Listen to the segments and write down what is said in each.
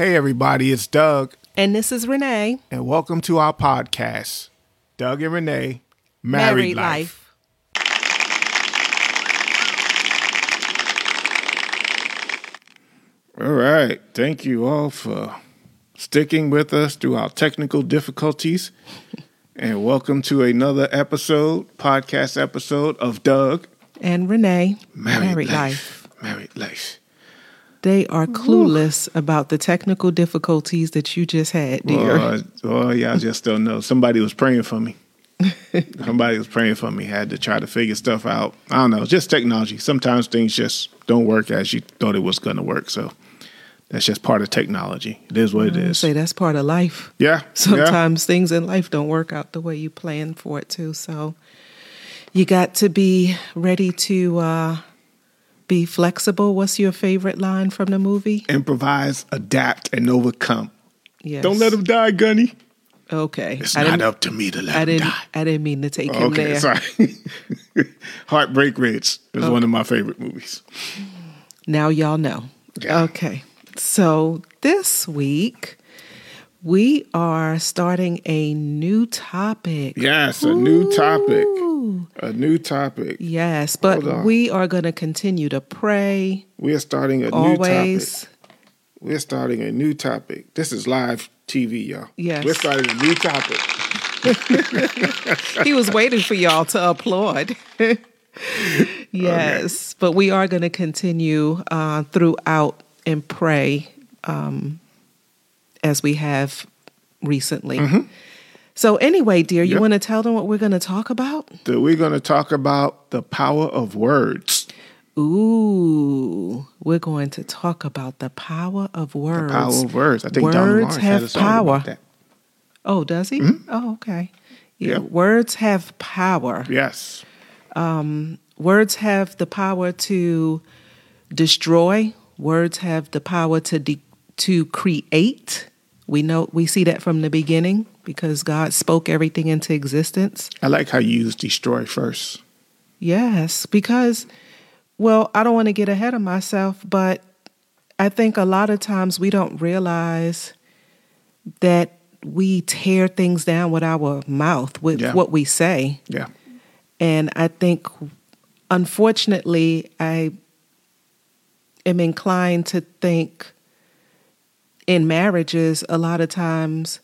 Hey, everybody, it's Doug, And this is Renee. and welcome to our podcast, Doug and Renee Married, Life. All right. Thank you all for sticking with us through our technical difficulties. and welcome to another episode, podcast episode of Doug And Renee. Married, Life. Married Life. They are clueless about the technical difficulties that you just had, dear. Oh, oh, yeah, I just don't know. Somebody was praying for me. Somebody was praying for me. Had to try to figure stuff out. I don't know. Just technology. Sometimes things just don't work as you thought it was going to work. So that's just part of technology. It is what it I is. say that's part of life. Yeah. yeah. Sometimes things in life don't work out the way you plan for it to. So you got to be ready to uh, be flexible. What's your favorite line from the movie? Improvise, adapt, and overcome. Yes. Don't let him die, Gunny. Okay. It's I not up to me to let I him didn't. die. I didn't mean to take him Okay, there. sorry. Heartbreak Ridge is one of my favorite movies. Now y'all know. Yeah. Okay. So this week we are starting a new topic. Yes, a new topic. A new topic. Yes, but we are going to continue to pray We're starting a new topic. We're starting a new topic. This is live TV, y'all. Yes. We're starting a new topic. he was waiting for y'all to applaud. yes, but we are going to continue uh, throughout and pray um, as we have recently. So, anyway, dear, you Yep. want to tell them what we're going to talk about? So we're going to talk about the power of words. Ooh, we're going to talk about the power of words. Power of words. I think Words Lawrence have had a song power. about that. Oh, does he? Oh, okay. Yeah, Mm-hmm. Yep. words have power. Yes. Words have the power to destroy. Words have the power to de- to create. We know we see that from the beginning because God spoke everything into existence. I like how you use destroy first. Yes, because well, I don't want to get ahead of myself, but I think a lot of times we don't realize that we tear things down with our mouth, with Yeah. what we say. Yeah. And I think, unfortunately, I am inclined to think in marriages, a lot of times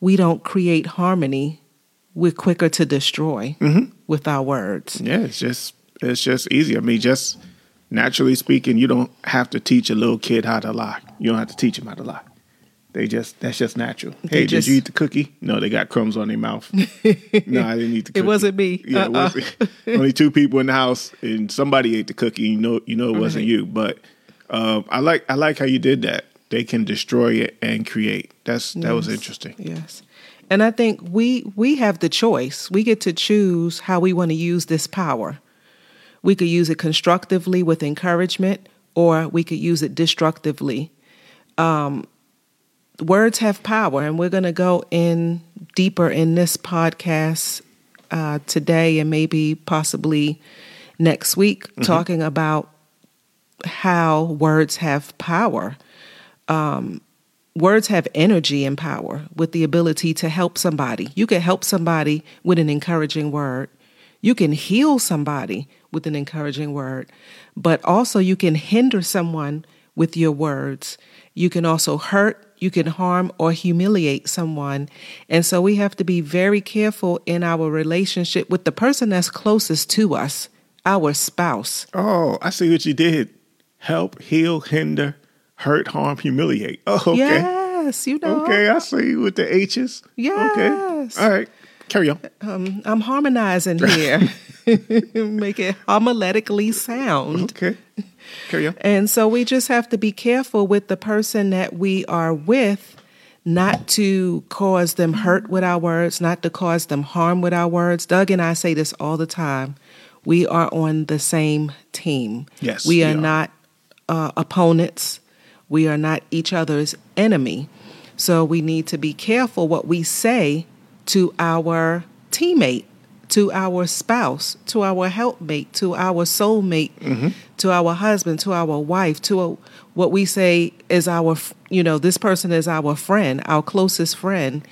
we don't create harmony. We're quicker to destroy with our words. Yeah, it's just it's just easy. I mean, just naturally speaking, you don't have to teach a little kid how to lie. You don't have to teach them how to lie. They just that's just natural. hey, just- did you eat the cookie? No, they got crumbs on their mouth. no, I didn't eat the cookie. It wasn't me. Yeah, it Uh-uh. wasn't. only two people in the house, and somebody ate the cookie. You know, you know it wasn't Right. you. But um, I like I like how you did that. They can destroy it and create. That's that was interesting. Yes. And I think we we have the choice. We get to choose how we want to use this power. We could use it constructively with encouragement or we could use it destructively. Um, words have power and we're going to go in deeper in this podcast uh, today and maybe possibly next week talking about how words have power Um, words have energy and power with the ability to help somebody. You can help somebody with an encouraging word. You can heal somebody with an encouraging word, but also you can hinder someone with your words. You can also hurt, you can harm or humiliate someone. And so we have to be very careful in our relationship with the person that's closest to us, our spouse. Oh, I see what you did. Help, heal, hinder, hurt, harm, humiliate. Oh, okay. Yes, you know. Okay, I see you with the H's. Yes. Okay. All right. Carry on. Um, I'm harmonizing here, make it homiletically sound. Okay. Carry on. And so we just have to be careful with the person that we are with, not to cause them hurt with our words, not to cause them harm with our words. Doug and I say this all the time. We are on the same team. Yes, we we are are. not uh, opponents. We are not each other's enemy. So we need to be careful what we say to our teammate, to our spouse, to our helpmate, to our soulmate, mm-hmm. to our husband, to our wife, to a, what we say is our, you know, this person is our friend, our closest friend.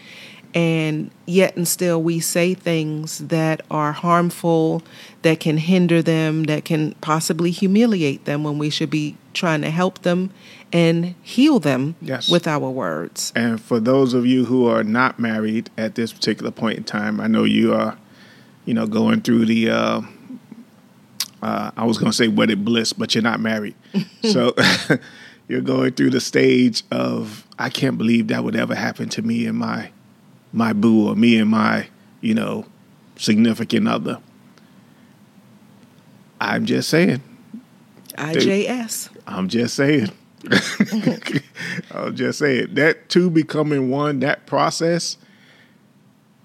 And yet, and still, we say things that are harmful, that can hinder them, that can possibly humiliate them when we should be trying to help them and heal them Yes. with our words. And for those of you who are not married at this particular point in time, I know you are, you know, going through the. Uh, uh, I was going to say wedded bliss, but you're not married, so you're going through the stage of I can't believe that would ever happen to me and my my boo or me and my you know significant other. I'm just saying. IJS. I'm just saying. I'm just saying that two becoming one, that process.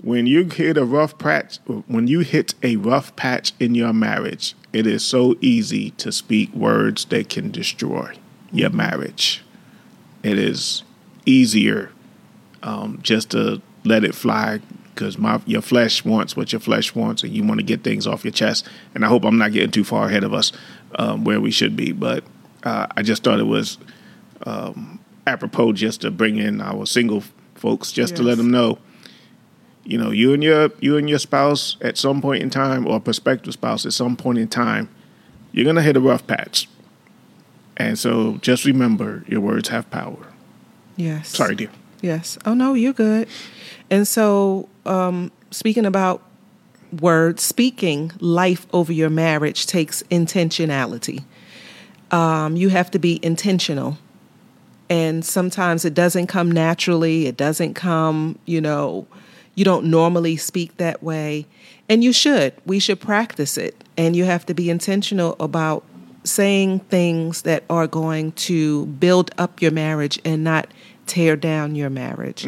When you hit a rough patch, when you hit a rough patch in your marriage, it is so easy to speak words that can destroy your marriage. It is easier um, just to let it fly because my your flesh wants what your flesh wants, and you want to get things off your chest. And I hope I'm not getting too far ahead of us um, where we should be, but uh, I just thought it was um, apropos just to bring in our single folks, just to let them know, you know, you and your you and your spouse at some point in time, or prospective spouse at some point in time, you're gonna hit a rough patch. And so, just remember, your words have power. Yes. Sorry, dear. Yes. Oh no, you're good. And so, um, speaking about words, speaking life over your marriage takes intentionality. Um, you have to be intentional. And sometimes it doesn't come naturally. It doesn't come, you know, you don't normally speak that way. And you should. We should practice it. And you have to be intentional about saying things that are going to build up your marriage and not tear down your marriage.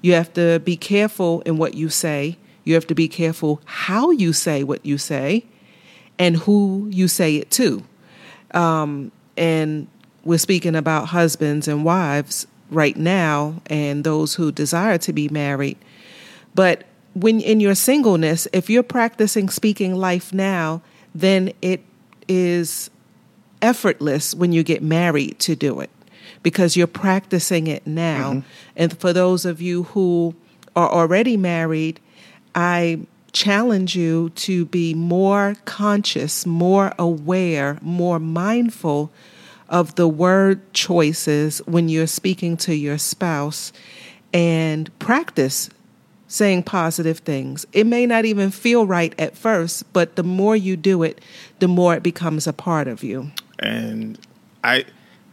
You have to be careful in what you say. You have to be careful how you say what you say and who you say it to. Um, and we're speaking about husbands and wives right now and those who desire to be married. But when in your singleness, if you're practicing speaking life now, then it is effortless when you get married to do it because you're practicing it now. And for those of you who are already married, I challenge you to be more conscious, more aware, more mindful of the word choices when you're speaking to your spouse and practice saying positive things. It may not even feel right at first, but the more you do it, the more it becomes a part of you. and I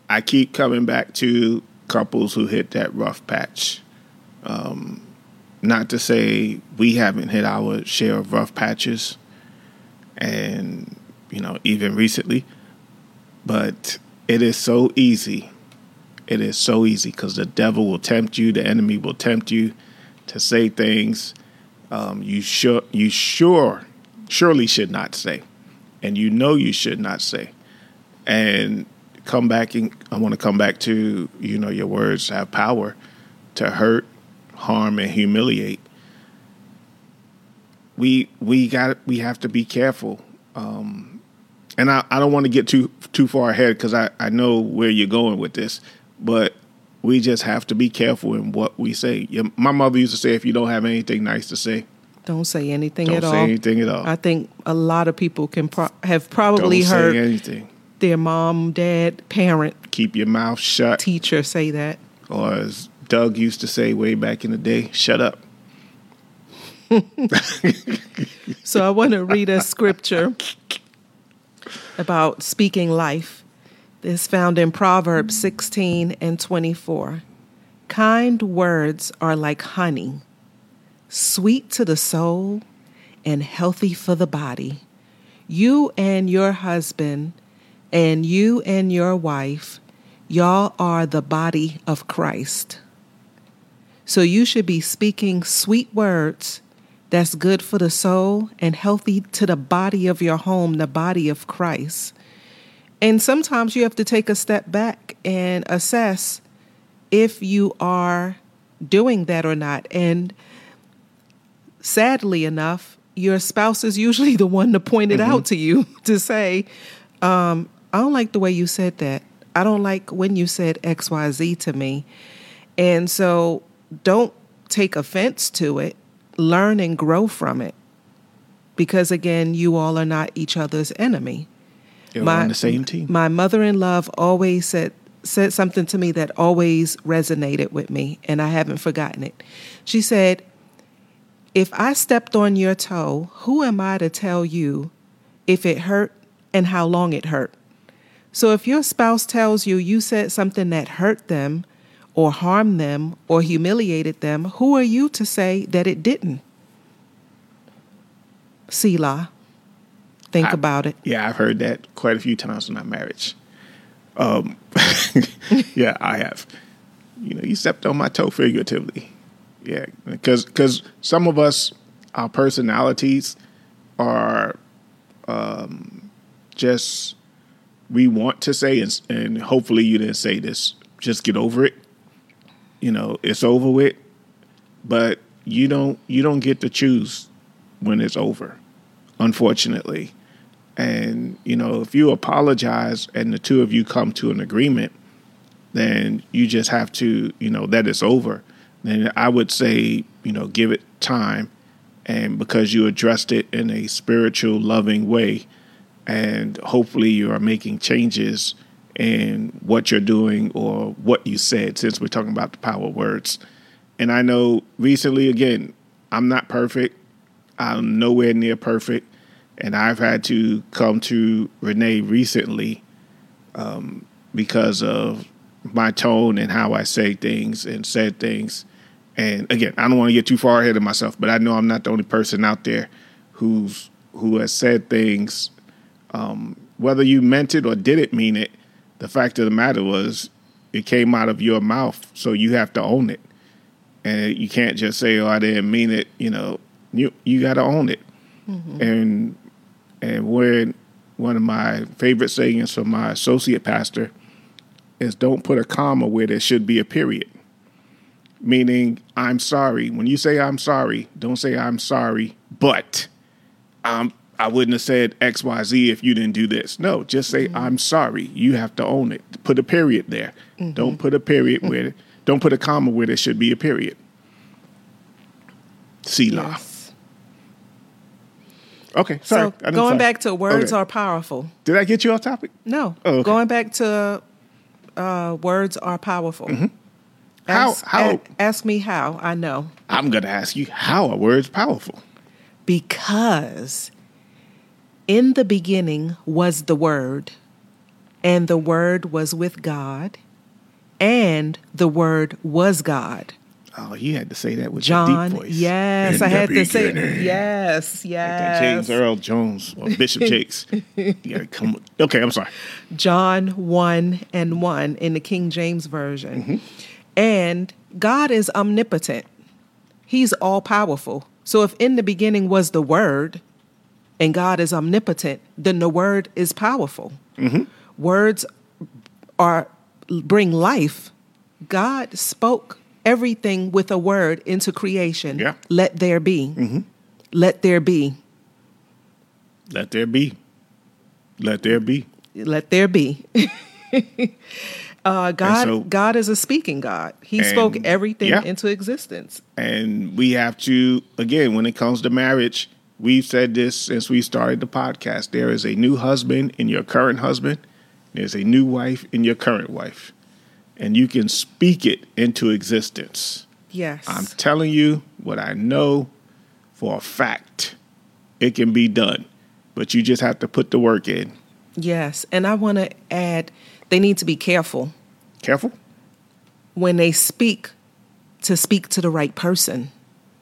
I keep coming back to couples who hit that rough patch. Um, not to say we haven't hit our share of rough patches, and you know even recently, but it is so easy. It is so easy because the devil will tempt you, the enemy will tempt you to say things um, you sure you sure surely should not say, and you know you should not say and come back and I want to come back to you know your words have power to hurt, harm, and humiliate. We we got we have to be careful, um, and I, I don't want to get too too far ahead because I I know where you're going with this, but we just have to be careful in what we say. My mother used to say, if you don't have anything nice to say, Don't say anything don't at say all. anything at all. I think a lot of people can pro- have probably don't heard say anything. their mom, dad, parent, Keep your mouth shut. teacher say that. or as Doug used to say way back in the day, shut up. So I want to read a scripture about speaking life. This found in Proverbs 16 and 24. Kind words are like honey, sweet to the soul and healthy for the body. You and your husband and you and your wife, y'all are the body of Christ. So you should be speaking sweet words that's good for the soul and healthy to the body of your home, the body of Christ. And sometimes you have to take a step back and assess if you are doing that or not. And sadly enough, your spouse is usually the one to point it out to you to say, um, I don't like the way you said that. I don't like when you said XYZ to me. And so don't take offense to it. Learn and grow from it. Because again, you all are not each other's enemy. You're on the same team. My mother in love always said said something to me that always resonated with me, and I haven't forgotten it. She said, If I stepped on your toe, who am I to tell you if it hurt and how long it hurt? So if your spouse tells you you said something that hurt them or harmed them or humiliated them, who are you to say that it didn't? Selah. Think I- about it. Yeah, I've heard that quite a few times in our marriage. Um, yeah, I have. You know, you stepped on my toe figuratively. Yeah, because because some of us, our personalities are um, just we want to say, and, and hopefully you didn't say this. Just get over it. You know, it's over with. But you don't you don't get to choose when it's over, unfortunately. And, you know, if you apologize and the two of you come to an agreement, then you just have to, you know, that it's over. Then I would say, you know, give it time. And because you addressed it in a spiritual, loving way, and hopefully you are making changes in what you're doing or what you said, since we're talking about the power of words. And I know recently, again, I'm not perfect. I'm nowhere near perfect. And I've had to come to Renee recently um, because of my tone and how I say things and said things. And again, I don't want to get too far ahead of myself, but I know I'm not the only person out there who's who has said things, um, whether you meant it or didn't mean it. The fact of the matter was, it came out of your mouth, so you have to own it, and you can't just say, "Oh, I didn't mean it." You know, you you got to own it. And and when one of my favorite sayings from my associate pastor is don't put a comma where there should be a period. Meaning, I'm sorry. When you say I'm sorry, don't say I'm sorry, but um, I wouldn't have said XYZ if you didn't do this. No, just say I'm sorry. You have to own it. Put a period there. Don't put a period where, don't put a comma where there should be a period. Selah. Yes. Okay, sorry. So going sorry. back to words Okay. are powerful. Did I get you off topic? No. Oh, okay. Going back to uh, words are powerful. Mm-hmm. How- Ask, how- a- ask me how. I know. I'm going to ask you, how are words powerful? Because in the beginning was the Word, and the Word was with God, and the Word was God. Oh, you had to say that with John, your deep voice. yes, In I the had to say beginning. yes, Like James. Earl Jones or Bishop Jakes. you gotta come. Okay, I'm sorry. John 1 and 1 in the King James Version. Mm-hmm. And God is omnipotent, He's all powerful. So if in the beginning was the Word and God is omnipotent, then the Word is powerful. Mm-hmm. Words are bring life. God spoke everything with a word into creation. Yeah. Let there be. Let there be. Let there be. Let there be. let there be. uh, God, so- God is a speaking God. He spoke everything yeah. into existence. And we have to, again, when it comes to marriage, we've said this since we started the podcast. There is a new husband in your current husband, there's a new wife in your current wife. And you can speak it into existence. Yes. I'm telling you what I know for a fact. It can be done, but you just have to put the work in. yes. And I want to add, they need to be careful Careful. when they speak to speak to the right person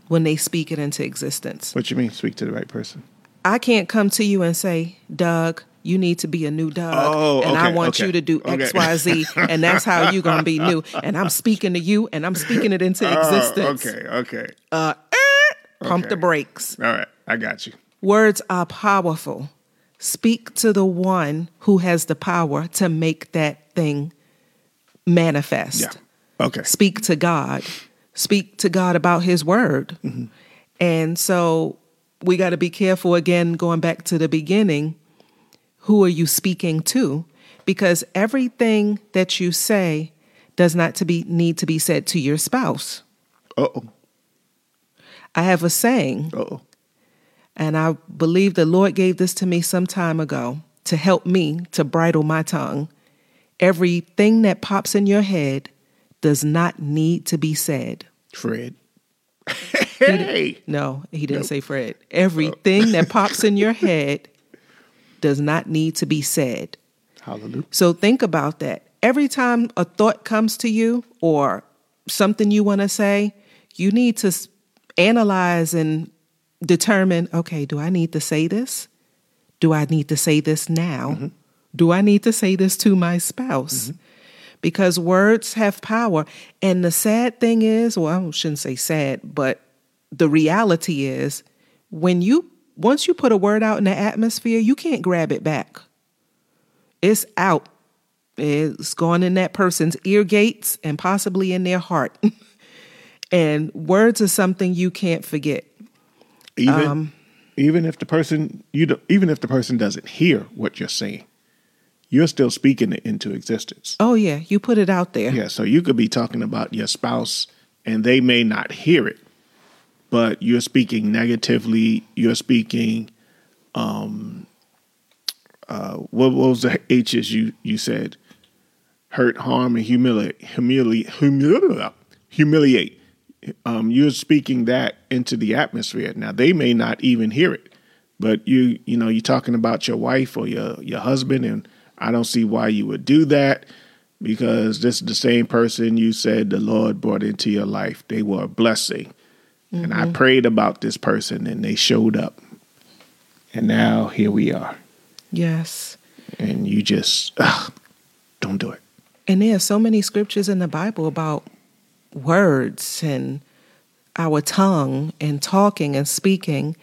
when they speak it into existence. What you mean, speak to the right person? I can't come to you and say, Doug, you need to be a new Doug. Oh, and I want okay, you to do okay. X, Y, Z, and that's how you're going to be new. And I'm speaking to you and I'm speaking it into oh, existence. Oh, okay, okay. Uh, eh, pump Okay. the brakes. All right, I got you. Words are powerful. Speak to the one who has the power to make that thing manifest. Yeah. Okay. Speak to God. Speak to God about his word. Mm-hmm. And so we got to be careful again, going back to the beginning. Who are you speaking to? Because everything that you say does not to be need to be said to your spouse. Uh-oh. I have a saying, Uh-oh. and I believe the Lord gave this to me some time ago to help me to bridle my tongue. Everything that pops in your head does not need to be said. Fred. hey. No, he didn't say Fred. Everything oh. that pops in your head does not need to be said. Hallelujah. So think about that. Every time a thought comes to you or something you want to say, you need to analyze and determine okay, do I need to say this? Do I need to say this now? Mm-hmm. Do I need to say this to my spouse? Mm-hmm. Because words have power. And the sad thing is, well, I shouldn't say sad, but the reality is when you once you put a word out in the atmosphere, you can't grab it back. It's out. It's gone in that person's ear gates and possibly in their heart. and words are something you can't forget. Even Um, even if the person you do, even if the person doesn't hear what you're saying, you're still speaking it into existence. Oh yeah, you put it out there. Yeah, so you could be talking about your spouse and they may not hear it, but you're speaking negatively. You're speaking, um, uh, what, what was the H's you you said? Hurt, harm, and humiliate, humiliate, humiliate. humiliate. Um, you're speaking that into the atmosphere. Now they may not even hear it, but you you know you're talking about your wife or your your husband, and I don't see why you would do that because this is the same person you said the Lord brought into your life. They were a blessing. And I mm-hmm. prayed about this person and they showed up. And now here we are. Yes. And you just, ugh, don't do it. And there are so many scriptures in the Bible about words and our tongue and talking and speaking.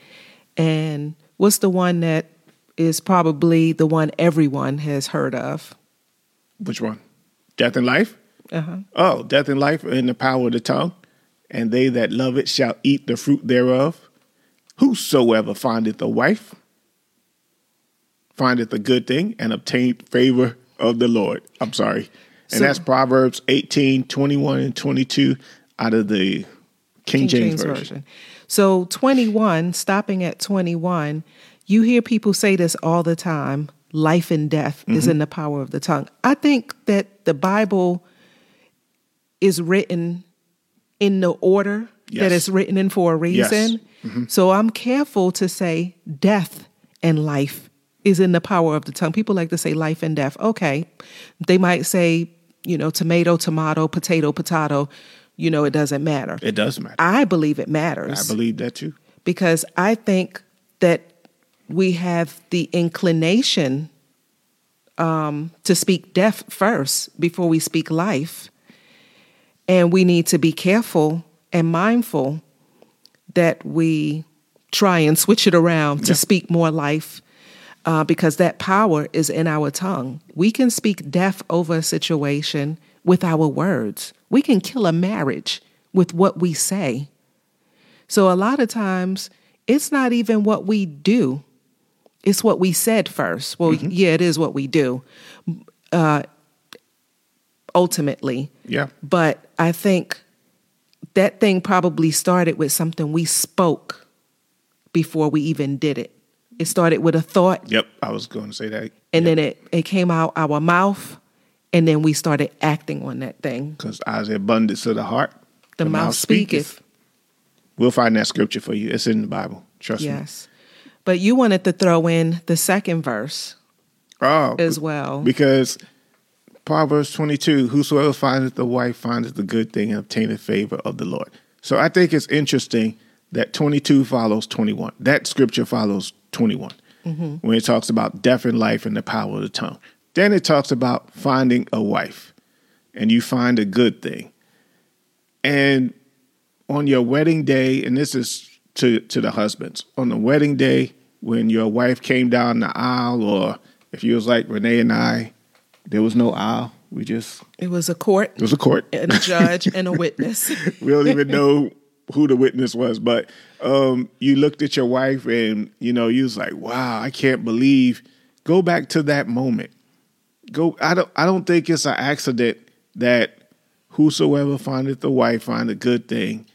And what's the one that is probably the one everyone has heard of? Which one? Death and life? Uh-huh. Oh, death and life in the power of the tongue. And they that love it shall eat the fruit thereof. Whosoever findeth a wife findeth a good thing and obtained favor of the Lord. I'm sorry. And So- that's Proverbs 18, 21, and 22 out of the King, James, version. So 21, stopping at 21, you hear people say this all the time life and death Mm-hmm. is in the power of the tongue. I think that the Bible is written in the order that it's written in for a Yes. reason. So I'm careful to say death and life is in the power of the tongue. People like to say life and death. Okay. They might say, you know, tomato, tomato, potato, potato. You know, it doesn't matter. It does matter. I believe it matters I believe that too. because I think that we have the inclination um, to speak death first before we speak life. And we need to be careful and mindful that we try and switch it around to speak more life uh, because that power is in our tongue. We can speak death over a situation with our words, we can kill a marriage with what we say. So a lot of times, it's not even what we do, it's what we said first. Well, yeah, it is what we do, uh, ultimately. Yeah. But I think that thing probably started with something we spoke before we even did it. It started with a thought, Yep. I was going to say that. and then it, it came out our mouth, and then we started acting on that thing. Because of abundance of the heart, The, mouth, speaketh. We'll find that scripture for you. It's in the Bible. Trust me. Yes. But you wanted to throw in the second verse Oh, as well. because Proverbs 22, whosoever findeth the wife findeth the good thing and obtaineth favor of the Lord. So I think it's interesting that 22 follows 21. That scripture follows 21 mm-hmm. when it talks about death and life and the power of the tongue. Then it talks about finding a wife and you find a good thing. And on your wedding day, and this is to, to the husbands, on the wedding day, when your wife came down the aisle, or if you was like Renee and I, there was no aisle. We just, it was a court it was a court. and a judge and a witness. We don't even know who the witness was, but um, you looked at your wife and you know you was like, "Wow, I can't believe." Go back to that moment. Go. I don't. I don't think it's an accident that whosoever findeth the wife find a good thing.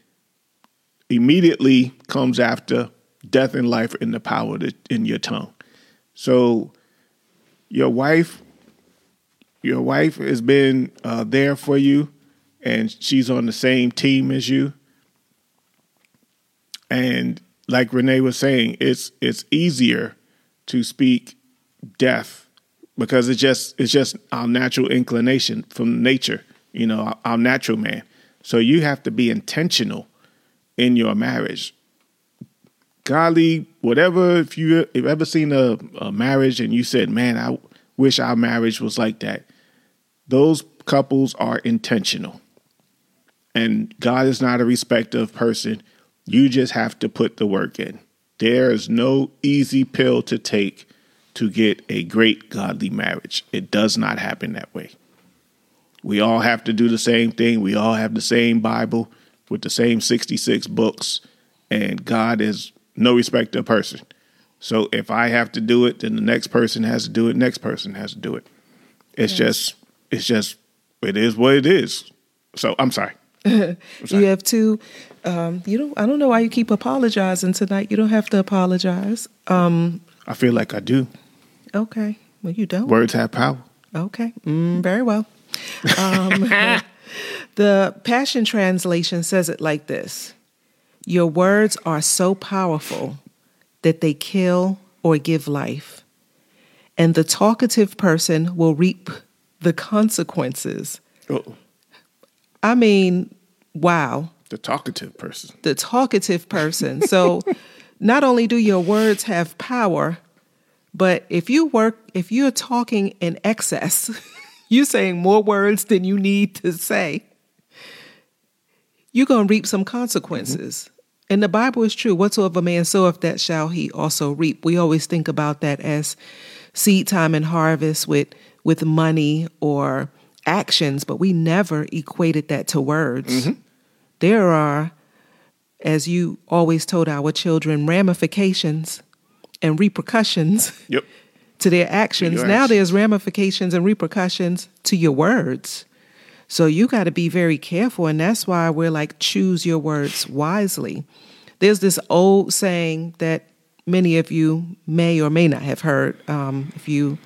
Immediately comes after death and life in the power in your tongue. So, your wife, your wife has been uh, there for you, and she's on the same team as you and like Renee was saying, it's it's easier to speak death because it's just it's just our natural inclination from nature, you know, our, our natural man. So you have to be intentional in your marriage. Godly, whatever. If you if ever seen a, a marriage and you said, "Man, I wish our marriage was like that," those couples are intentional, and God is not a respecter of person. You just have to put the work in. There is no easy pill to take to get a great godly marriage. It does not happen that way. We all have to do the same thing. We all have the same Bible with the same 66 books, and God is no respecter of person. So if I have to do it, then the next person has to do it, next person has to do it. It's yes. just it's just it is what it is. So I'm sorry. I'm sorry. you have to, um, you don't. I don't know why you keep apologizing tonight. You don't have to apologize. Um, I feel like I do. Okay. Well, you don't. Words have power. Okay. Mm, very well. Um, the Passion Translation says it like this Your words are so powerful that they kill or give life, and the talkative person will reap the consequences. Uh-oh. I mean, wow. The talkative person. The talkative person. So not only do your words have power, but if you work, if you're talking in excess, you're saying more words than you need to say, you're going to reap some consequences. Mm-hmm. And the Bible is true. Whatsoever a man soweth, that shall he also reap. We always think about that as seed time and harvest with with money or actions, but we never equated that to words. Mm-hmm there are, as you always told our children, ramifications and repercussions yep. To their actions. Now there's ramifications and repercussions to your words. So you got to be very careful. And that's why we're like, choose your words wisely. There's this old saying that many of you may or may not have heard. Um, if you,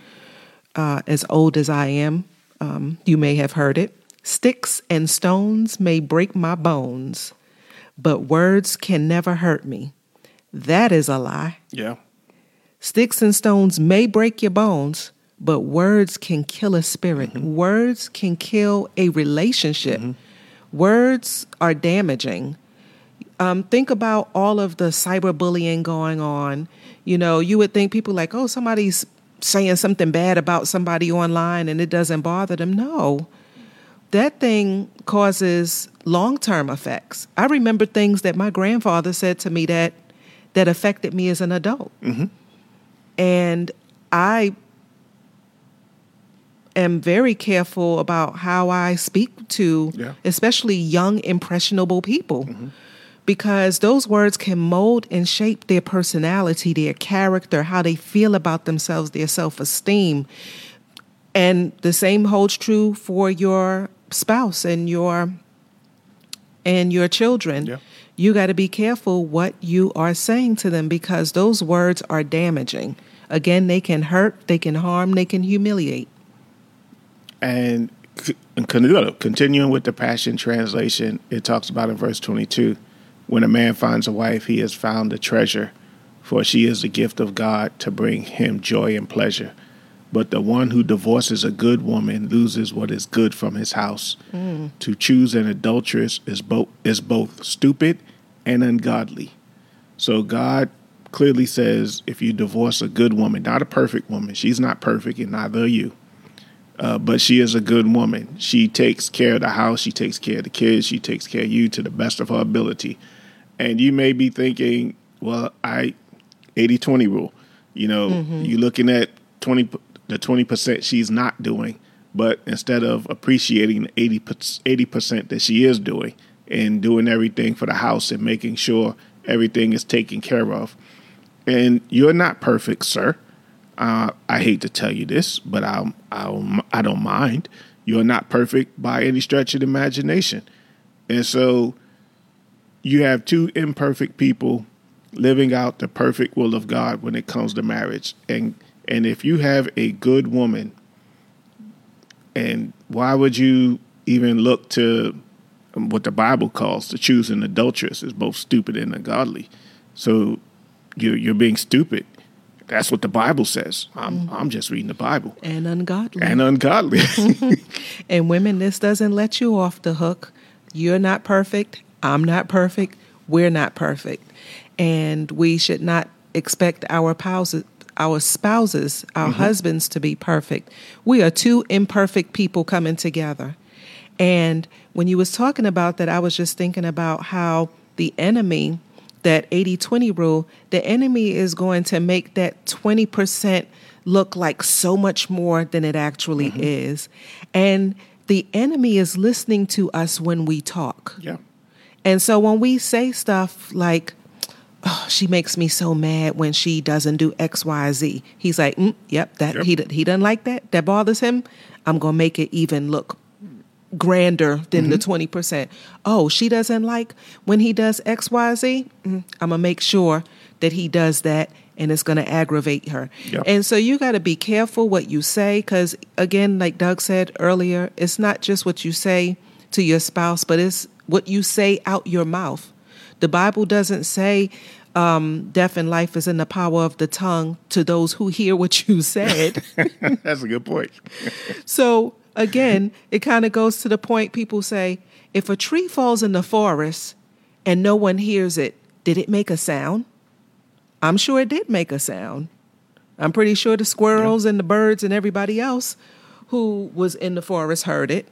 uh, as old as I am, um, you may have heard it. Sticks and stones may break my bones, but words can never hurt me. That is a lie. Yeah. Sticks and stones may break your bones, but words can kill a spirit. Mm-hmm. Words can kill a relationship. Mm-hmm. Words are damaging. Um, think about all of the cyberbullying going on. You know, you would think people like, oh, somebody's saying something bad about somebody online and it doesn't bother them. No that thing causes long-term effects. I remember things that my grandfather said to me that that affected me as an adult. Mm-hmm. And I am very careful about how I speak to yeah. especially young impressionable people. Mm-hmm. Because those words can mold and shape their personality, their character, how they feel about themselves, their self esteem. And the same holds true for your spouse and your and your children. Yeah. You got to be careful what you are saying to them because those words are damaging. Again, they can hurt, they can harm, they can humiliate. And continuing with the Passion Translation, it talks about in verse 22 when a man finds a wife, he has found a treasure, for she is the gift of God to bring him joy and pleasure. But the one who divorces a good woman loses what is good from his house. Mm. To choose an adulteress is both is both stupid and ungodly. So God clearly says if you divorce a good woman, not a perfect woman, she's not perfect and neither are you. Uh, but she is a good woman. She takes care of the house, she takes care of the kids, she takes care of you to the best of her ability. And you may be thinking, well, I 80-20 rule. You know, mm-hmm. you're looking at 20 the 20% she's not doing, but instead of appreciating the 80 percent that she is doing, and doing everything for the house and making sure everything is taken care of. And you're not perfect, sir. Uh, I hate to tell you this, but I I I don't mind. You're not perfect by any stretch of the imagination, and so you have two imperfect people living out the perfect will of God when it comes to marriage. And and if you have a good woman, and why would you even look to what the Bible calls to choose an adulteress is both stupid and ungodly. So you're you're being stupid. That's what the Bible says. I'm mm I'm just reading the Bible. And ungodly. And ungodly. and women, this doesn't let you off the hook. You're not perfect. I'm not perfect. We're not perfect. And we should not expect our spouses, our spouses, our mm-hmm. husbands to be perfect. We are two imperfect people coming together. And when you was talking about that, I was just thinking about how the enemy, that 80-20 rule, the enemy is going to make that 20% look like so much more than it actually mm-hmm. is. And the enemy is listening to us when we talk. Yeah. And so when we say stuff like, oh, she makes me so mad when she doesn't do X, Y, Z. He's like, mm, yep, that yep. he he doesn't like that. That bothers him. I'm gonna make it even look grander than mm-hmm. the 20%. Oh, she doesn't like when he does XYZ. Mm, I'm going to make sure that he does that and it's going to aggravate her. Yep. And so you got to be careful what you say because, again, like Doug said earlier, it's not just what you say to your spouse, but it's what you say out your mouth. The Bible doesn't say um, death and life is in the power of the tongue to those who hear what you said. That's a good point. so again, it kind of goes to the point people say if a tree falls in the forest and no one hears it, did it make a sound? I'm sure it did make a sound. I'm pretty sure the squirrels yeah. and the birds and everybody else who was in the forest heard it.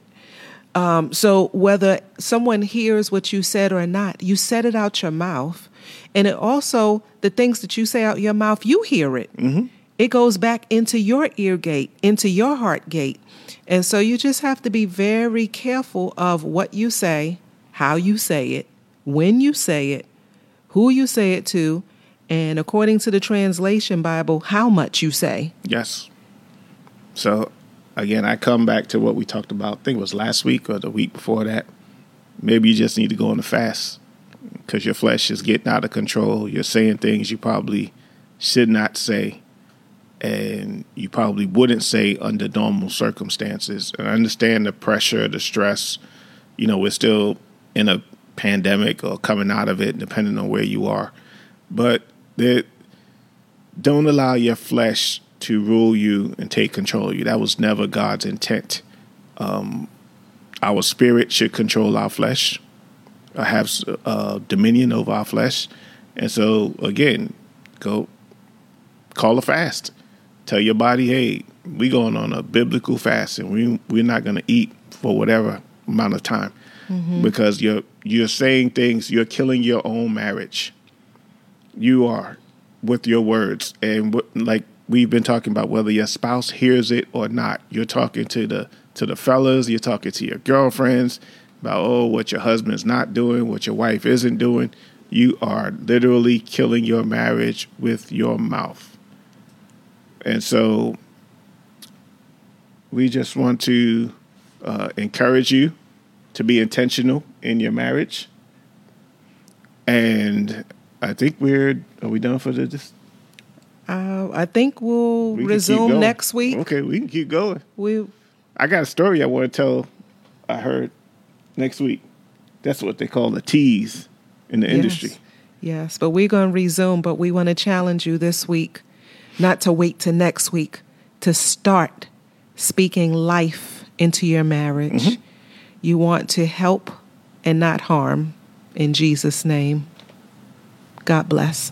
Um, so whether someone hears what you said or not, you said it out your mouth, and it also the things that you say out your mouth, you hear it. Mm-hmm. It goes back into your ear gate, into your heart gate. And so you just have to be very careful of what you say, how you say it, when you say it, who you say it to, and according to the translation Bible, how much you say. Yes. So again, I come back to what we talked about, I think it was last week or the week before that. Maybe you just need to go on a fast because your flesh is getting out of control. You're saying things you probably should not say and you probably wouldn't say under normal circumstances. And I understand the pressure, the stress. You know, we're still in a pandemic or coming out of it, depending on where you are. But that don't allow your flesh to rule you and take control of you. That was never God's intent. Um, our spirit should control our flesh, have uh, dominion over our flesh. And so, again, go call a fast Tell your body, hey, we're going on a biblical fast, and we we're not going to eat for whatever amount of time, mm-hmm. because you're you're saying things, you're killing your own marriage. You are with your words, and like we've been talking about, whether your spouse hears it or not, you're talking to the to the fellas, you're talking to your girlfriends about oh what your husband's not doing, what your wife isn't doing. You are literally killing your marriage with your mouth. And so we just want to uh, encourage you to be intentional in your marriage. And I think we're are we done for the this? Uh, I think we'll we resume next week. Okay, we can keep going. We I got a story I want to tell I heard next week. That's what they call the tease in the yes. industry. Yes, but we're going to resume, but we want to challenge you this week not to wait to next week to start speaking life into your marriage. Mm-hmm. You want to help and not harm in Jesus' name. God bless.